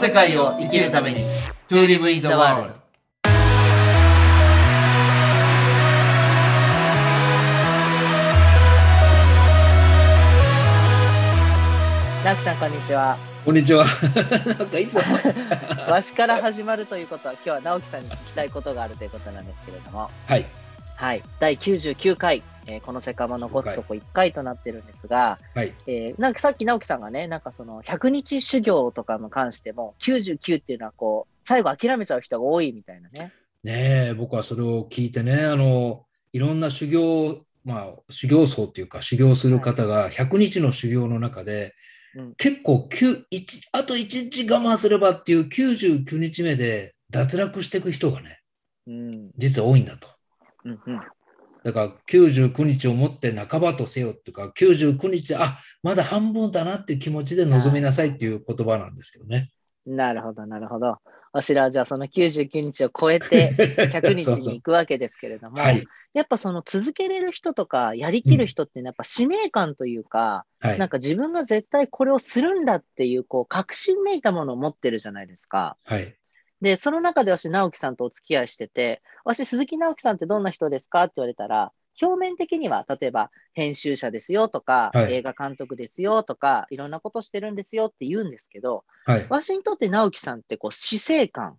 世界を生きるために To live in the world 直樹さんこんにちは。こんにちは。なんかいつも わしから始まるということは今日は直樹さんに聞きたいことがあるということなんですけれども、はい。はい、第99回、えーこの世界も残すとこ1回となってるんですが、はい。えーなんかさっき直樹さんがね、なんかその100日修行とかに関しても99っていうのはこう、最後諦めちゃう人が多いみたいなね。ねえ、僕はそれを聞いてね、あの、いろんな修行、まあ、修行僧っていうか、修行する方が100日の修行の中で、うん結構9一あと1日我慢すればっていう99日目で脱落していく人がね、うん。実は多いんだと。うんうん。だから99日をもって半ばとせよっていうか、99日で、あまだ半分だなっていう気持ちで臨みなさいっていう言葉なんですけどね。なるほど、なるほど。わしらはじゃあその99日を超えて 100日そうそうに行くわけですけれども、はい。やっぱその続けれる人とかやりきる人ってやっぱ使命感というか、はいなん。か自分が絶対これをするんだっていう、こう、確信めいたものを持ってるじゃないですか。はい。で、その中で私、直樹さんとお付き合いしてて、私、鈴木直樹さんってどんな人ですか？って言われたら、表面的には、例えば、編集者ですよとか、はい。映画監督ですよとか、いろんなことしてるんですよって言うんですけど、はい。私にとって直樹さんって、こう、死生観、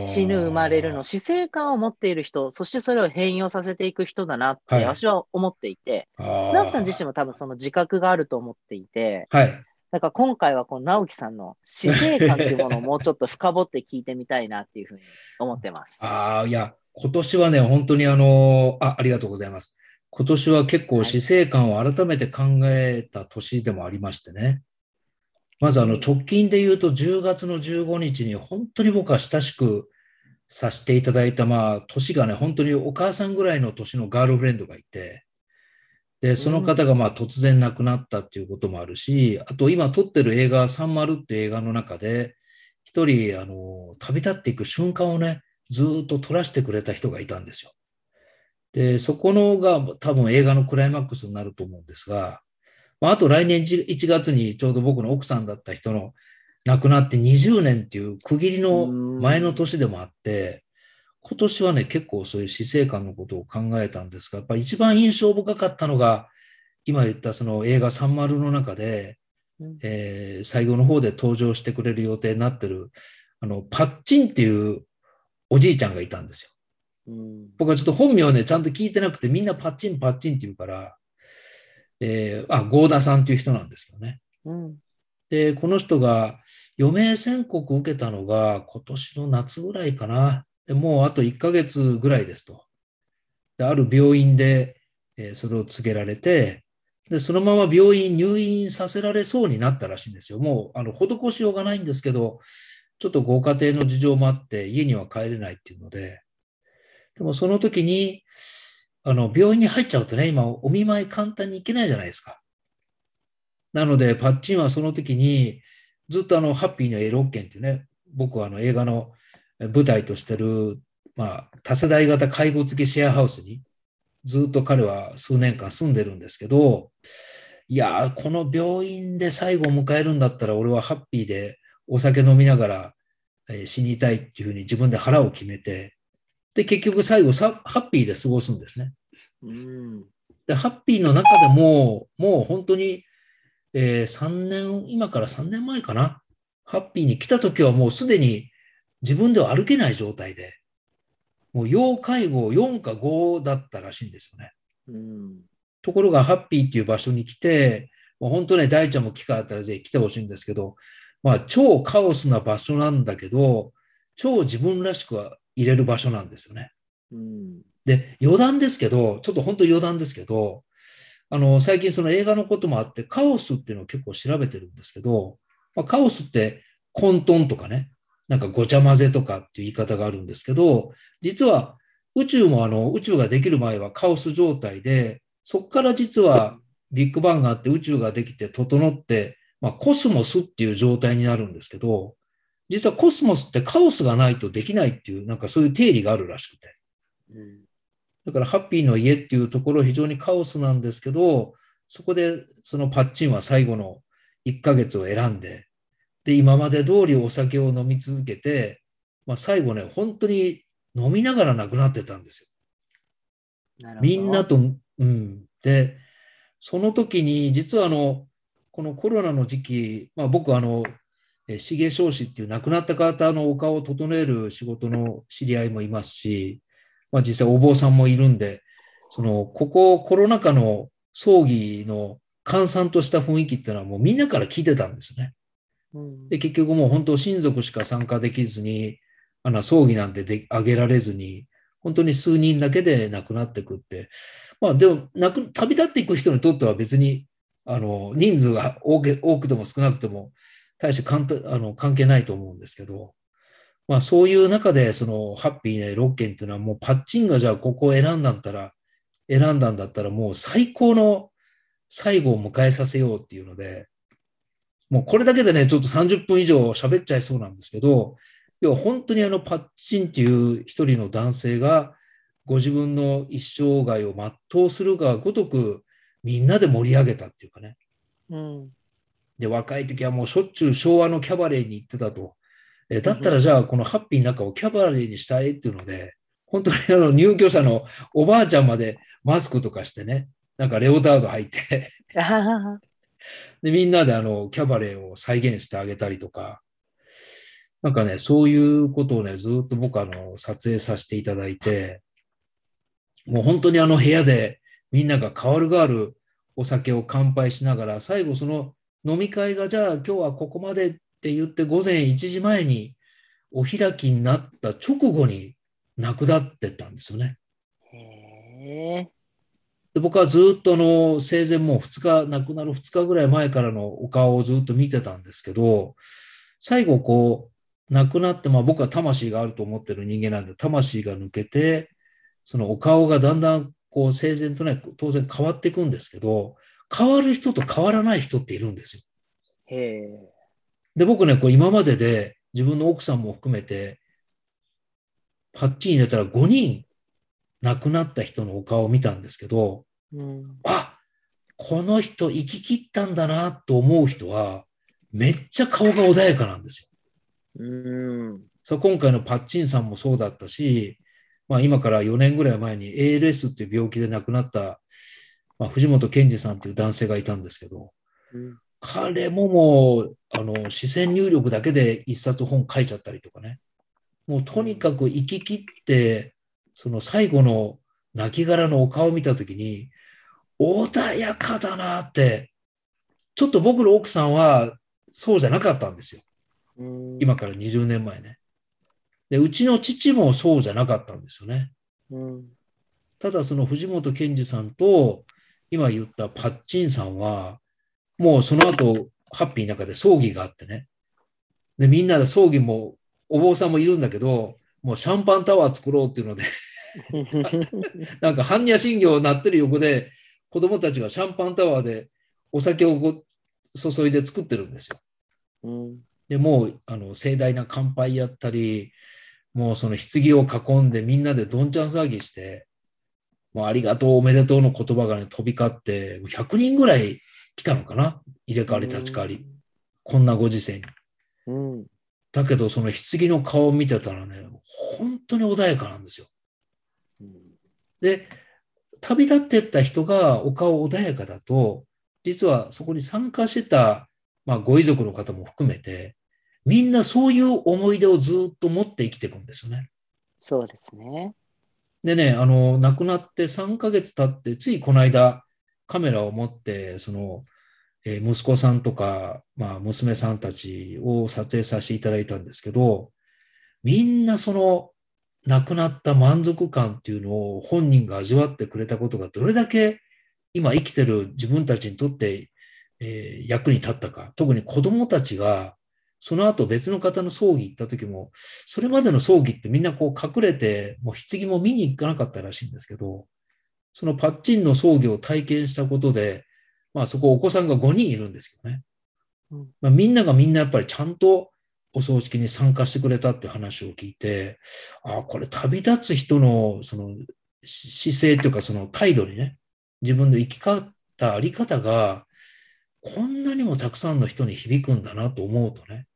死ぬ、生まれるの死生観を持っている人、そしてそれを変容させていく人だなって、はい。私は思っていて、直直樹さん自身も多分その自覚があると思っていて、はい。だから今回はこの直樹さんの死生観っていうものをもうちょっと深掘って聞いてみたいなっていうふうに思ってます。ああ、いや、今年はね、本当にあの、あ、ありがとうございます。今年は結構死生観を改めて考えた年でもありましてね。まずあの直近で言うと10月の15日に本当に僕は親しくさせていただいた、まあ、年がね、本当にお母さんぐらいの年のガールフレンドがいて、で、その方がまあ突然亡くなったっていうこともあるし、あと今撮ってる映画、サンマルっていう映画の中で、一人、あの、旅立っていく瞬間をね、ずーっと撮らせてくれた人がいたんですよ。で、そこのが多分映画のクライマックスになると思うんですが、まあ、あと来年1 1月にちょうど僕の奥さんだった人の亡くなって20年っていう区切りの前の年でもあって、今年はね、結構そういう死生観のことを考えたんですが、やっぱり一番印象深かったのが、今言ったその映画サンマルの中で、うんえー最後の方で登場してくれる予定になってる、あの、パッチンっていうおじいちゃんがいたんですよ。うん僕はちょっと本名ね、ちゃんと聞いてなくて、みんなパッチンパッチンって言うから、えーあ、合田さんっていう人なんですけどね。うんで、この人が余命宣告を受けたのが今年の夏ぐらいかな。でもうあと1ヶ月ぐらいですと。である病院で、えーそれを告げられて、で、そのまま病院入院させられそうになったらしいんですよ。もう、あの、施しようがないんですけど、ちょっとご家庭の事情もあって家には帰れないっていうので、でもその時に、あの、病院に入っちゃうとね、今お見舞い簡単に行けないじゃないですか。なので、パッチンはその時に、ずっとあの、ハッピーのエロッケンっていうね、僕はあの映画の舞台としてる、まあ、多世代型介護付きシェアハウスに、ずっと彼は数年間住んでるんですけど、いやー、この病院で最後を迎えるんだったら、俺はハッピーでお酒飲みながらえー死にたいっていうふうに自分で腹を決めて、で、結局最後さ、ハッピーで過ごすんですね。うんで、ハッピーの中でも、もう本当に、えー3年、今から3年前かな？ハッピーに来た時はもうすでに自分では歩けない状態で、もう要介護4か5だったらしいんですよね。うんところが、ハッピーっていう場所に来て、もう本当ね、大ちゃんも機会あったらぜひ来てほしいんですけど、まあ、超カオスな場所なんだけど、超自分らしくは入れる場所なんですよね。うんで、余談ですけど、ちょっと本当余談ですけど、あの、最近その映画のこともあって、カオスっていうのを結構調べてるんですけど、まあ、カオスって混沌とかね、なんかごちゃ混ぜとかっていう言い方があるんですけど、実は宇宙もあの、宇宙ができる前はカオス状態で、そこから実はビッグバンがあって宇宙ができて整って、まあ、コスモスっていう状態になるんですけど、実はコスモスってカオスがないとできないっていう、なんかそういう定理があるらしくて。だから、ハッピーの家っていうところ、非常にカオスなんですけど、そこでそのパッチンは最後の1ヶ月を選んで、で、今まで通りお酒を飲み続けて、まあ、最後ね、本当に飲みながら亡くなってたんですよ。みんな。と、うん。で、その時に、実はあの、このコロナの時期、まあ、僕、あの、えー重少子っていう亡くなった方のお顔を整える仕事の知り合いもいますし、まあ、実際お坊さんもいるんで、その、ここコロナ禍の葬儀の閑散とした雰囲気っていうのはもうみんなから聞いてたんですね。で、結局もう本当親族しか参加できずに、あの、葬儀なんてで挙げられずに、本当に数人だけで亡くなっていくって。まあでも、亡く、旅立っていく人にとっては別に、あの、人数が多け多くても少なくても、大して関係あの関係ないと思うんですけど、まあそういう中で、その、ハッピーね、6件っていうのはもうパッチンがじゃあここを選んだんだったら、選んだんだったらもう最高の最後を迎えさせようっていうので、もうこれだけでね、ちょっと30分以上喋っちゃいそうなんですけど、要は本当にあのパッチンっていう一人の男性が、ご自分の一生涯を全うするがごとく、みんなで盛り上げたっていうかね。うん。で、若い時はもうしょっちゅう昭和のキャバレーに行ってたと。えだったらじゃあ、このハッピーの中をキャバレーにしたいっていうので、本当にあの入居者のおばあちゃんまでマスクとかしてね、なんかレオタード履いて、で、みんなであの、キャバレーを再現してあげたりとか、なんかね、そういうことをね、ずっと僕あの、撮影させていただいて、もう本当にあの部屋でみんなが変わる変わるお酒を乾杯しながら、最後その飲み会がじゃあ今日はここまでって言って午前1時前にお開きになった直後に亡くなってったんですよね。へえ。で僕はずっとあの生前もう2日、亡くなる2日ぐらい前からのお顔をずっと見てたんですけど、最後こう、亡くなって、まあ僕は魂があると思ってる人間なんで、魂が抜けて、そのお顔がだんだんこう生前とね、当然変わっていくんですけど、変わる人と変わらない人っているんですよ。へえ。で、僕ね、こう今までで自分の奥さんも含めて、パッチン入れたら5人亡くなった人のお顔を見たんですけど、うん。あこの人生き切ったんだなと思う人は、めっちゃ顔が穏やかなんですよ。うん。そう今回のパッチンさんもそうだったし、まあ、今から4年ぐらい前に ALS っていう病気で亡くなった、まあ、藤本健二さんっていう男性がいたんですけど、うん彼ももう、あの、視線入力だけで一冊本書いちゃったりとかね。もうとにかく生き切って、その最後の亡骸のお顔を見たときに、穏やかだなって、ちょっと僕の奥さんはそうじゃなかったんですよ。うん今から20年前ね。で、うちの父もそうじゃなかったんですよね。うん。ただその藤本健二さんと今言ったパッチンさんは、もうその後、ハッピーの中で葬儀があってね。で、みんなで葬儀も、お坊さんもいるんだけど、もうシャンパンタワー作ろうっていうので、なんか般若心経になってる横で、子供たちがシャンパンタワーでお酒を注いで作ってるんですよ。うん。でもうあの盛大な乾杯やったり、もうその棺を囲んでみんなでどんちゃん騒ぎして、もうありがとう、おめでとうの言葉がね、飛び交って、100人ぐらい来たのかな入れ替わり立ち替わり。こんなご時世に。うん。だけど、その棺の顔を見てたらね、本当に穏やかなんですよ。うん。で、旅立ってった人がお顔穏やかだと、実はそこに参加してた、まあ、ご遺族の方も含めて、みんなそういう思い出をずっと持って生きていくんですよね。そうですね。でね、あの、亡くなって3ヶ月経って、ついこの間、カメラを持って、その、えー息子さんとか、まあ、娘さんたちを撮影させていただいたんですけど、みんなその、亡くなった満足感っていうのを本人が味わってくれたことがどれだけ今生きてる自分たちにとって、えー役に立ったか。特に子供たちが、その後別の方の葬儀行った時も、それまでの葬儀ってみんなこう隠れて、もう棺も見に行かなかったらしいんですけど、そのパッチンの葬儀を体験したことで、まあそこお子さんが5人いるんですけどね。うんまあ、みんながみんなやっぱりちゃんとお葬式に参加してくれたって話を聞いて、ああ、これ旅立つ人のその姿勢というかその態度にね、自分の生き方、あり方が、こんなにもたくさんの人に響くんだなと思うとね、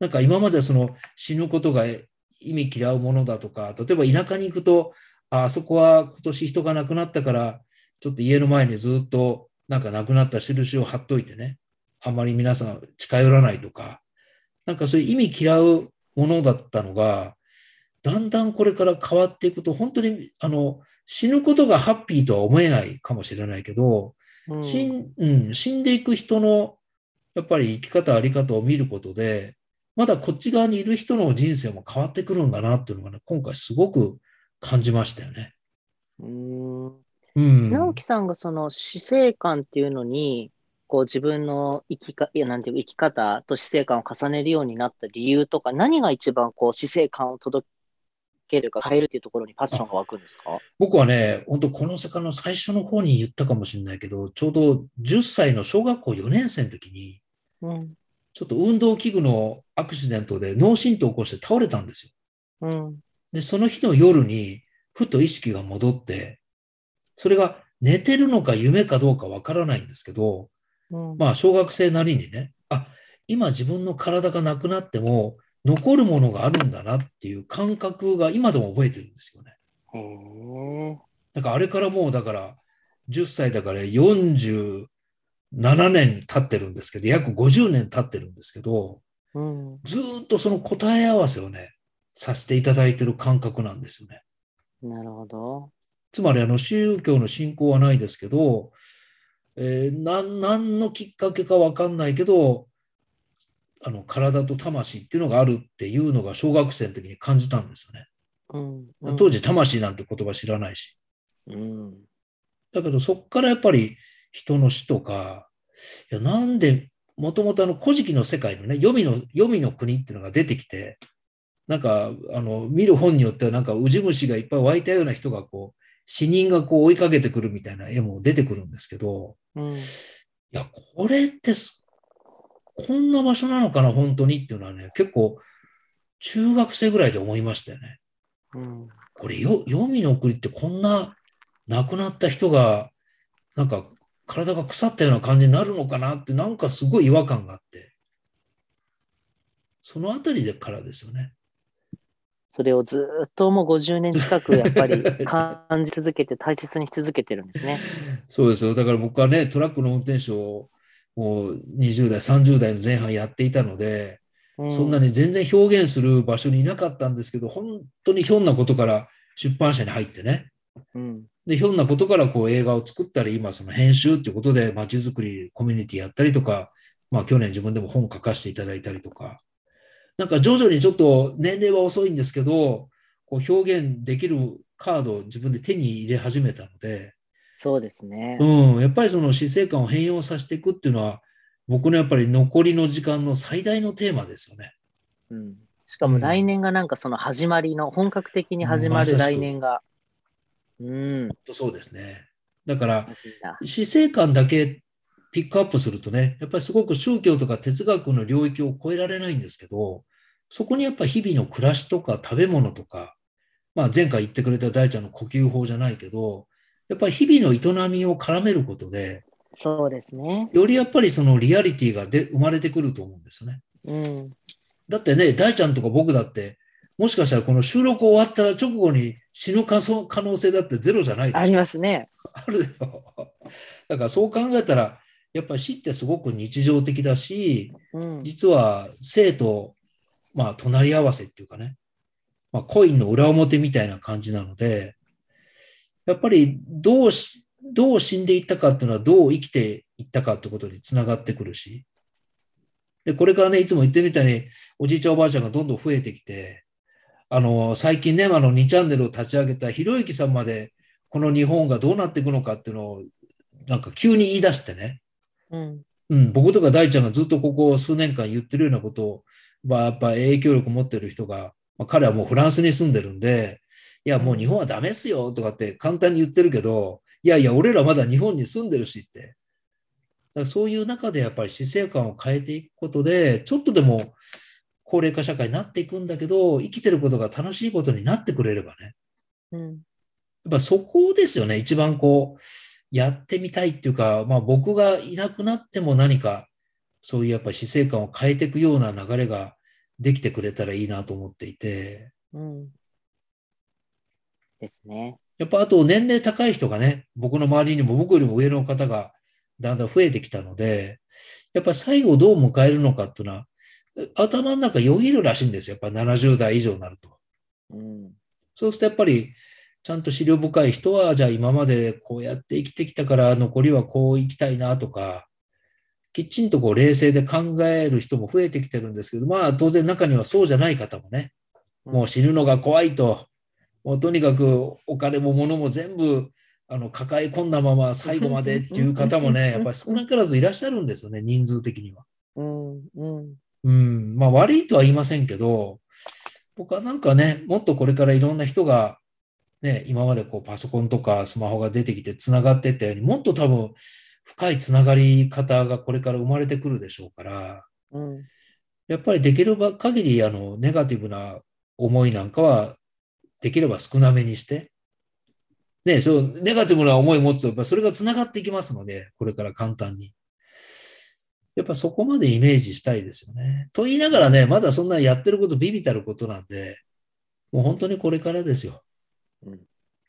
なんか今までその死ぬことが意味嫌うものだとか、例えば田舎に行くと、ああそこは今年人が亡くなったから、ちょっと家の前にずっとなんか亡くなった印を貼っといてね、あんまり皆さん近寄らないとか、なんかそういう意味嫌うものだったのが、だんだんこれから変わっていくと、本当にあの死ぬことがハッピーとは思えないかもしれないけど、うん死んうん、死んでいく人のやっぱり生き方、あり方を見ることで、まだこっち側にいる人の人生も変わってくるんだなっていうのがね、今回すごく感じましたよね。うんうん。直樹さんがその死生観っていうのに、こう自分の生きか、いや、なんていうか生き方と死生観を重ねるようになった理由とか、何が一番こう死生観を届けるか変えるっていうところにパッションが湧くんですか？僕はね、本当この坂の最初の方に言ったかもしれないけど、ちょうど10歳の小学校4年生の時に、うん。ちょっと運動器具のアクシデントで脳震盪を起こして倒れたんですよ。うん。で、その日の夜に、ふと意識が戻って、それが寝てるのか夢かどうかわからないんですけど、うん。まあ、小学生なりにね、あ、今自分の体がなくなっても、残るものがあるんだなっていう感覚が今でも覚えてるんですよね。へえ。だからあれからもうだから、10歳だから47年経ってるんですけど、約50年経ってるんですけど、うん。ずーっとその答え合わせをね、させていただいてる感覚なんですよね。なるほど。つまりあの宗教の信仰はないですけど、えーなん何のきっかけかわかんないけど、あの体と魂っていうのがあるっていうのが小学生の時に感じたんですよね。うん。うん当時、魂なんて言葉知らないし。うん。だけどそこからやっぱり人の死とか、いやなんで、もともとあの古事記の世界のね、黄泉の、黄泉の国っていうのが出てきて、なんか、あの、見る本によってはなんかウジ虫がいっぱい湧いたような人がこう、死人がこう追いかけてくるみたいな絵も出てくるんですけど、うん。いや、これってす、こんな場所なのかな、本当にっていうのはね、結構、中学生ぐらいで思いましたよね。うん。これよ、黄泉の国ってこんな亡くなった人が、なんか体が腐ったような感じになるのかなって、なんかすごい違和感があって、そのあたりでからですよね。それをずーっともう50年近くやっぱり 感じ続けて大切にし続けてるんですね。そうですよ。だから僕はね、トラックの運転手をもう20代、30代の前半やっていたので、うそんなに全然表現する場所にいなかったんですけど、本当にひょんなことから出版社に入ってね、うん。で、ひょんなことからこう映画を作ったり、今その編集っていうことで街づくり、コミュニティやったりとか、まあ去年自分でも本書かせていただいたりとか、なんか徐々にちょっと年齢は遅いんですけど、こう表現できるカードを自分で手に入れ始めたので、そうですね。うん、やっぱりその死生観を変容させていくっていうのは、僕のやっぱり残りの時間の最大のテーマですよね。うん。しかも来年がなんかその始まりの、本格的に始まる来年が。うん。本当そうですね。だから、死生観だけピックアップするとね、やっぱりすごく宗教とか哲学の領域を超えられないんですけど、そこにやっぱ日々の暮らしとか食べ物とか、まあ前回言ってくれた大ちゃんの呼吸法じゃないけど、やっぱり日々の営みを絡めることで、そうですね。よりやっぱりそのリアリティがで生まれてくると思うんですよね。うん。だってね、大ちゃんとか僕だって、もしかしたらこの収録終わったら直後に死ぬ可能可能性だってゼロじゃないありますね。あるよ。だからそう考えたら、やっぱり死ってすごく日常的だし、うん。実は生と、まあ、隣り合わせっていうかね、まあ、コインの裏表みたいな感じなので、やっぱりどうし、どう死んでいったかっていうのはどう生きていったかってことにつながってくるし、で、これからね、いつも言ってるみたいに、おじいちゃんおばあちゃんがどんどん増えてきて、あの、最近ね、あの、2チャンネルを立ち上げたひろゆきさんまで、この日本がどうなっていくのかっていうのを、なんか急に言い出してね、うん。うん、僕とか大ちゃんがずっとここ数年間言ってるようなことを、まあ、やっぱ影響力持ってる人が、まあ、彼はもうフランスに住んでるんで、いや、もう日本はダメっすよとかって簡単に言ってるけど、いやいや、俺らまだ日本に住んでるしって。だからそういう中でやっぱり死生観を変えていくことで、ちょっとでも高齢化社会になっていくんだけど、生きてることが楽しいことになってくれればね。うん。やっぱそこですよね、一番こう、やってみたいっていうか、まあ僕がいなくなっても何か、そういうやっぱり死生観を変えていくような流れができてくれたらいいなと思っていて、うん。ですね。やっぱあと年齢高い人がね、僕の周りにも僕よりも上の方がだんだん増えてきたので、やっぱ最後どう迎えるのかっていうのは、頭の中よぎるらしいんですよ。やっぱ70代以上になると。うん。そうするとやっぱり、ちゃんと資料深い人は、じゃあ今までこうやって生きてきたから残りはこう生きたいなとか、きちんとこう冷静で考える人も増えてきてるんですけど、まあ当然中にはそうじゃない方もね、もう死ぬのが怖いと、もうとにかくお金も物も全部あの抱え込んだまま最後までっていう方もね、やっぱり少なからずいらっしゃるんですよね、人数的には。うん。うん。うん、まあ悪いとは言いませんけど、僕はなんかね、もっとこれからいろんな人が、ね、今までこうパソコンとかスマホが出てきてつながっていったように、もっと多分深いつながり方がこれから生まれてくるでしょうから、うん。やっぱりできれば限りあのネガティブな思いなんかはできれば少なめにして、ね、そうネガティブな思いを持つと、やっぱそれがつながっていきますので、これから簡単に。やっぱそこまでイメージしたいですよね。と言いながらね、まだそんなやってることビビたることなんで、もう本当にこれからですよ。うん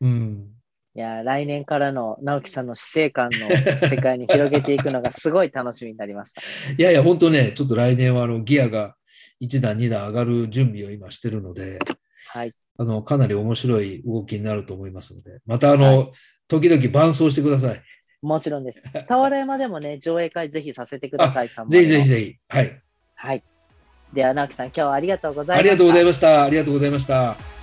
うん。いや、来年からの直樹さんの死生観の世界に広げていくのがすごい楽しみになりました。いやいや、本当ね、ちょっと来年はあのギアが1段、2段上がる準備を今してるので、はい。あの、かなり面白い動きになると思いますので、またあの、は時々伴走してください。もちろんです。俵山でもね、上映会ぜひさせてください。ぜひぜひひ。ぜひ。はい。はい。では、直樹さん、今日はありがとうございました。ありがとうございまました。ありがとうございました。